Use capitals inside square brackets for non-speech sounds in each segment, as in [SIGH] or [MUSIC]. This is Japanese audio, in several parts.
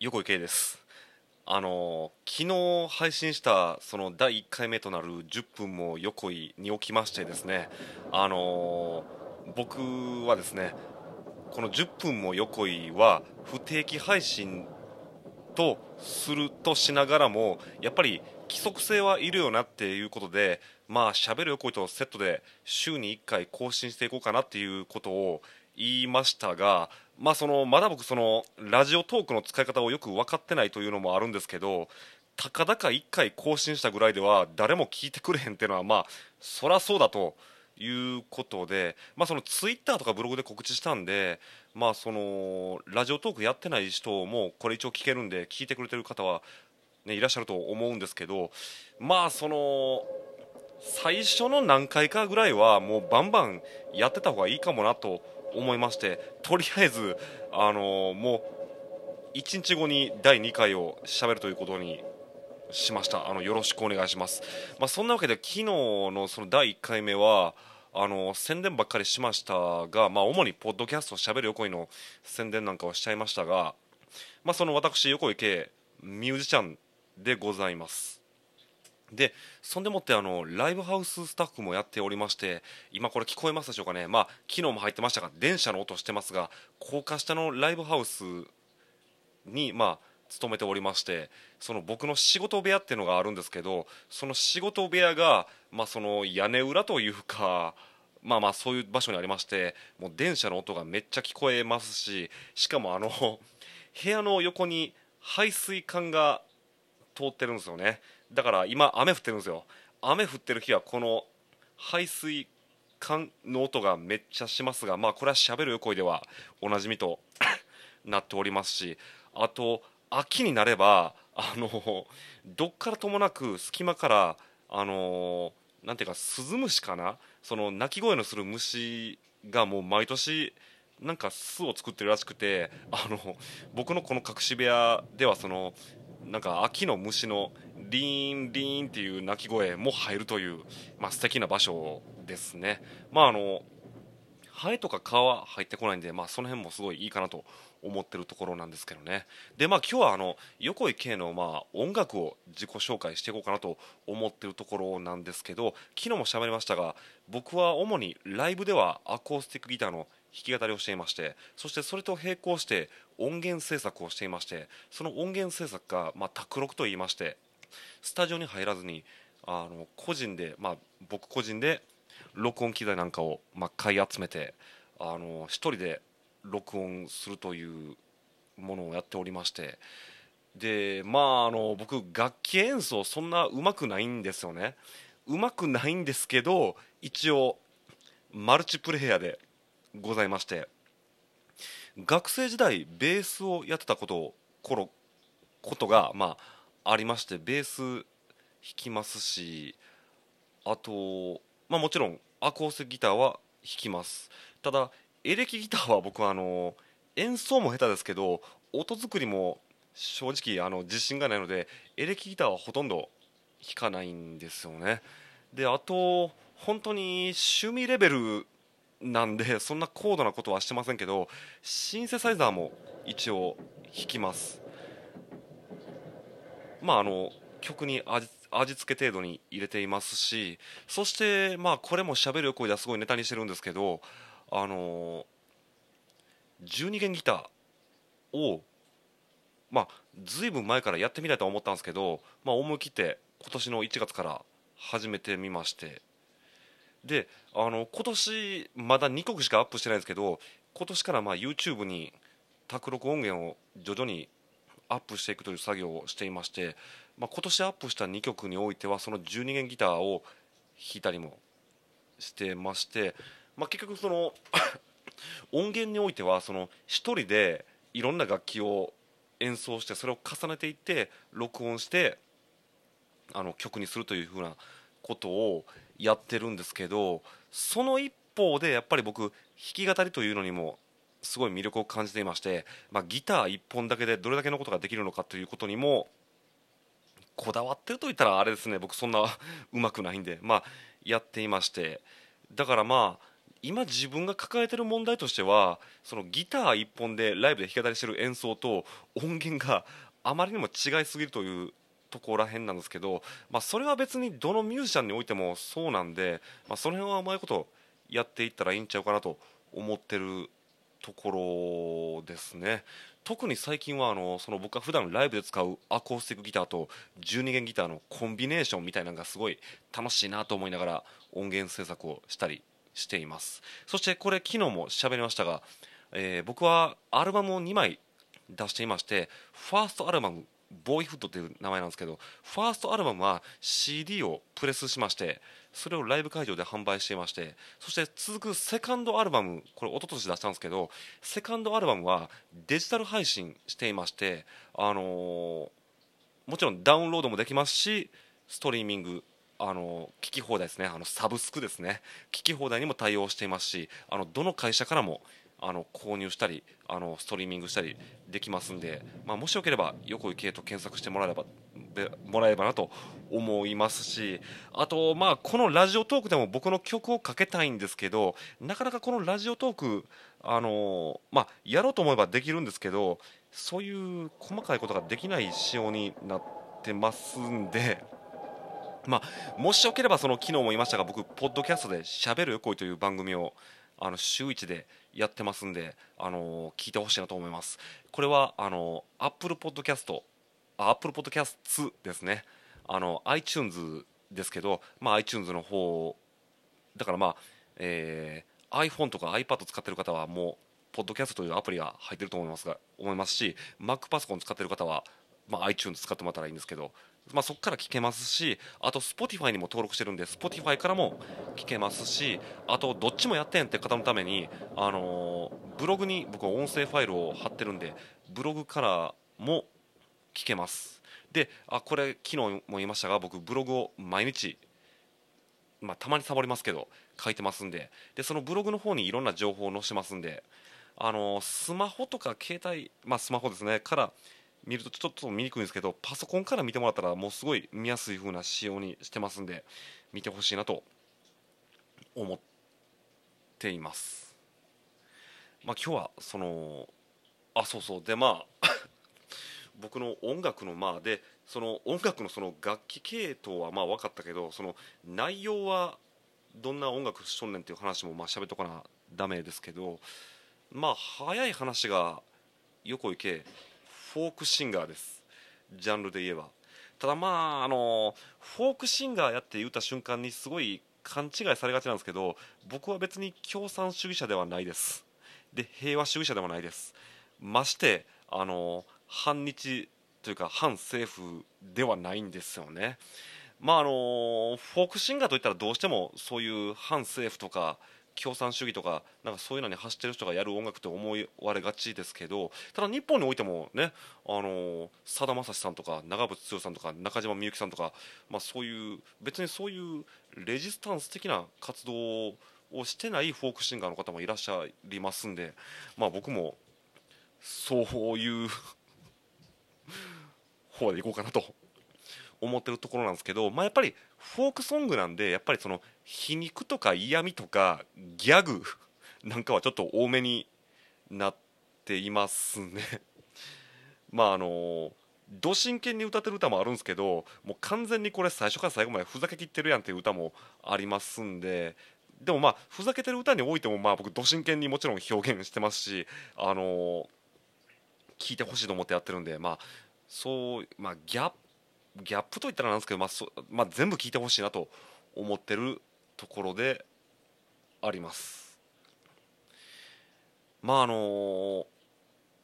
横井圭です。あの昨日配信したその第1回目となる10分も横井に起きましてですねあの僕はですねこの10分も横井は不定期配信とするとしながらもやっぱり規則性はいるよなっていうことでまあ喋る横井とセットで週に1回更新していこうかなっていうことを言いましたがまあ、そのまだ僕そのラジオトークの使い方をよく分かってないというのもあるんですけどたかだか1回更新したぐらいでは誰も聞いてくれへんっていうのはまあそらそうだということで、まあ、そのツイッターとかブログで告知したんで、まあ、そのラジオトークやってない人もこれ一応聞けるんで聞いてくれてる方は、ね、いらっしゃると思うんですけどまあその最初の何回かぐらいはもうバンバンやってた方がいいかもなと思いましてとりあえず、あのー、もう1日後に第2回をしゃべるということにしました。あのよろしくお願いします、まあ、そんなわけで昨日のその第1回目はあの宣伝ばっかりしましたが、まあ、主にポッドキャストしゃべる横井の宣伝なんかをしちゃいましたが、まあ、その私横井圭ミュージシャンでございます。でそんでもってあのライブハウススタッフもやっておりまして今これ聞こえますでしょうかね。まあ昨日も入ってましたが電車の音してますが高架下のライブハウスにまあ勤めておりましてその僕の仕事部屋っていうのがあるんですけどその仕事部屋がまあその屋根裏というかまあまあそういう場所にありましてもう電車の音がめっちゃ聞こえますししかもあの部屋の横に排水管が通ってるんですよね。だから今雨降ってるんですよ。雨降ってる日はこの排水管の音がめっちゃしますがまあこれはしゃべる声では。おなじみと [COUGHS] なっておりますし。あと秋になればあのどっからともなく隙間からあのなんていうかスズムシかな。その鳴き声のする虫がもう毎年なんか巣を作ってるらしくてあの僕のこの隠し部屋ではそのなんか秋の虫のリーンリーンっていう鳴き声も入るという、まあ、素敵な場所ですね。まああのハエとか蚊は入ってこないんで、まあ、その辺もすごいいいかなと思ってるところなんですけどねでまあ今日はあの横井圭のまあ音楽を自己紹介していこうかなと思ってるところなんですけど昨日も喋りましたが僕は主にライブではアコースティックギターの弾き語りをしていましてそしてそれと並行して音源制作をしていましてその音源制作が、まあ、卓録と言いましてスタジオに入らずにあの個人で、まあ、僕個人で録音機材なんかを、まあ、買い集めてあの1人で録音するというものをやっておりましてでまああの僕楽器演奏そんなうまくないんですよね。うまくないんですけど一応マルチプレイヤーでございまして学生時代ベースをやってたこと頃ことがまあありましてベース弾きますしあとまあもちろんアコースギターは弾きます。ただエレキギターは僕はあの演奏も下手ですけど音作りも正直あの自信がないのでエレキギターはほとんど弾かないんですよね。であと本当に趣味レベルなんで [LAUGHS] そんな高度なことはしてませんけどシンセサイザーも一応弾きます。まああの曲に味味付け程度に入れていますしそしてまあこれもしゃべる声ではすごいネタにしてるんですけどあの12弦ギターをまあずいぶん前からやってみたいと思ったんですけど、まあ、思い切って今年の1月から始めてみまして。であの今年まだ2曲しかアップしてないんですけど今年からまあ YouTube に卓録音源を徐々にアップしていくという作業をしていまして、まあ、今年アップした2曲においてはその12弦ギターを弾いたりもしてまして、まあ、結局その [COUGHS] 音源においてはその1人でいろんな楽器を演奏してそれを重ねていって録音してあの曲にするというふうなことをやってるんですけどその一方でやっぱり僕弾き語りというのにもすごい魅力を感じていまして、まあ、ギター1本だけでどれだけのことができるのかということにもこだわってると言ったらあれですね僕そんな [LAUGHS] うまくないんで、まあ、やっていまして。だからまあ今自分が抱えてる問題としてはそのギター1本でライブで弾き語りしてる演奏と音源があまりにも違いすぎるというとこらへんなんですけど、まあ、それは別にどのミュージシャンにおいてもそうなんで、まあ、その辺はうまいことやっていったらいいんちゃうかなと思ってるところですね。特に最近はあのその僕が普段ライブで使うアコースティックギターと12弦ギターのコンビネーションみたいなのがすごい楽しいなと思いながら音源制作をしたりしています。そしてこれ昨日も喋りましたが、えー、僕はアルバムを2枚出していましてファーストアルバムボーイフットという名前なんですけどファーストアルバムは CD をプレスしましてそれをライブ会場で販売していましてそして続くセカンドアルバムこれ一昨年出したんですけどセカンドアルバムはデジタル配信していましてあのー、もちろんダウンロードもできますしストリーミングあの聞き放題ですね。あのサブスクですね。聞き放題にも対応していますしあのどの会社からもあの購入したりあのストリーミングしたりできますんで、まあ、もしよければ横井圭と検索してもらえればでもらえばなと思いますしあと、まあ、このラジオトークでも僕の曲をかけたいんですけどなかなかこのラジオトークあの、まあ、やろうと思えばできるんですけどそういう細かいことができない仕様になってますんで。まあ、もしよければその昨日も言いましたが僕、ポッドキャストで「しゃべる横井」という番組をあの週1でやってますんで、あの聞いてほしいなと思います。これはあの Apple Podcast、Apple Podcasts ですね。あの iTunes ですけど、まあ、iTunes の方だからまあ、えー、iPhone とか iPad 使ってる方はもうポッドキャストというアプリが入ってると思いますが思いますし Mac パソコン使ってる方は、まあ、iTunes 使ってもらったらいいんですけどまあ、そこから聞けますしあと Spotify にも登録してるんで Spotify からも聞けますしあとどっちもやってんって方のために、あのー、ブログに僕は音声ファイルを貼ってるんでブログからも聞けます。であこれ昨日も言いましたが僕ブログを毎日まあ、たまにサボりますけど書いてますんででそのブログの方にいろんな情報を載せますんであのスマホとか携帯、まあ、スマホですねから見るとちょっと見にくいんですけどパソコンから見てもらったらもうすごい見やすい風な仕様にしてますんで見てほしいなと思っています。まあ、今日はそのあそうそうでまあ [LAUGHS] 僕の音楽のまあでその音楽のその楽器系統はまあ分かったけどその内容はどんな音楽しとんねんっていう話もまあ喋っとかなダメですけどまあ早い話が横行けフォークシンガーです。ジャンルで言えば。ただまああのフォークシンガーやって言った瞬間にすごい勘違いされがちなんですけど僕は別に共産主義者ではないです。で平和主義者でもないです。ましてあの反日というか反政府ではないんですよね。まああのフォークシンガーといったらどうしてもそういう反政府とか共産主義とかなんかそういうのに走ってる人がやる音楽って思われがちですけどただ日本においてもねあのさだまさしさんとか長渕剛さんとか中島みゆきさんとか、まあ、そういう別にそういうレジスタンス的な活動をしてないフォークシンガーの方もいらっしゃいますんで、まあ、僕もそういう方でいこうかなと思ってるところなんですけど、まあ、やっぱりフォークソングなんでやっぱりその皮肉とか嫌味とかギャグ [LAUGHS] なんかはちょっと多めになっていますね。[LAUGHS] まああのど真剣に歌ってる歌もあるんですけどもう完全にこれ最初から最後までふざけきってるやんっていう歌もありますんででもまあふざけてる歌においてもまあ僕ど真剣にもちろん表現してますしあの聞いてほしいと思ってやってるんでまあそうまあギャッギャップといったらなんですけど、まあそまあ、全部聞いてほしいなと思ってるところであります。まああの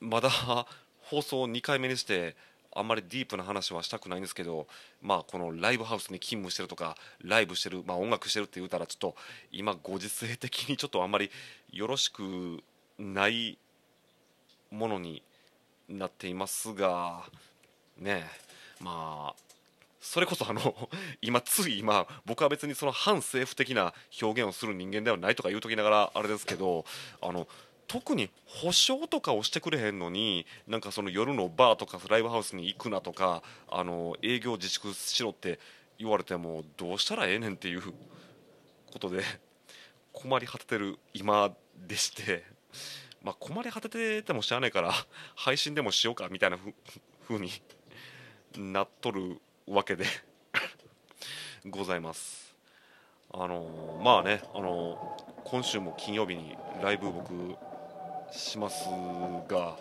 まだ [LAUGHS] 放送2回目にしてあんまりディープな話はしたくないんですけど、まあ、このライブハウスに勤務してるとかライブしてる、まあ、音楽してるって言うたらちょっと今ご時世的にちょっとあんまりよろしくないものになっていますがねえまあそれこそあの [LAUGHS] 今つい今僕は別にその反政府的な表現をする人間ではないとか言うときながらあれですけどあの特に保証とかをしてくれへんのになんかその夜のバーとかライブハウスに行くなとかあの営業自粛しろって言われてもどうしたらええねんっていうことで [LAUGHS] 困り果ててる今でしてまあ困り果てててもしゃあないから配信でもしようかみたいなふふうになっとるわけで [LAUGHS] ございます。あのまあねあの今週も金曜日にライブ僕しますが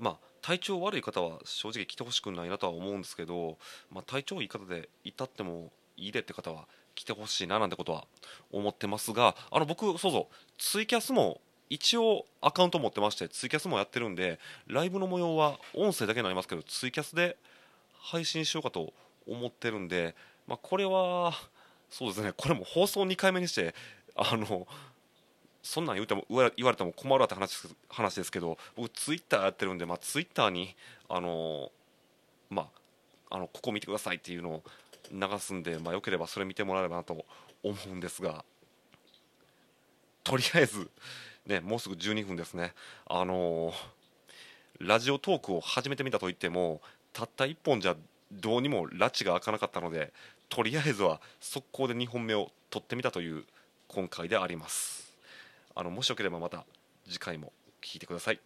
まあ体調悪い方は正直来てほしくないなとは思うんですけど、まあ、体調いい方で至ってもいいでって方は来てほしいななんてことは思ってますがあの僕そうそうツイキャスも一応アカウント持ってましてツイキャスもやってるんでライブの模様は音声だけになりますけどツイキャスで配信しようかと思ってるんで、まあ、これはそうですねこれも放送2回目にしてあのそんなん言うても言われても困るわって話話ですけど僕ツイッターやってるんで、まあ、ツイッターにあのまああのここ見てくださいっていうのを流すんで、まあ、よければそれ見てもらえればなと思うんですがとりあえずね、もうすぐ12分ですね、あのー、ラジオトークを始めてみたといってもたった1本じゃどうにも拉致が開かなかったのでとりあえずは速攻で2本目を取ってみたという今回であります。あのもしよければまた次回も聴いてください。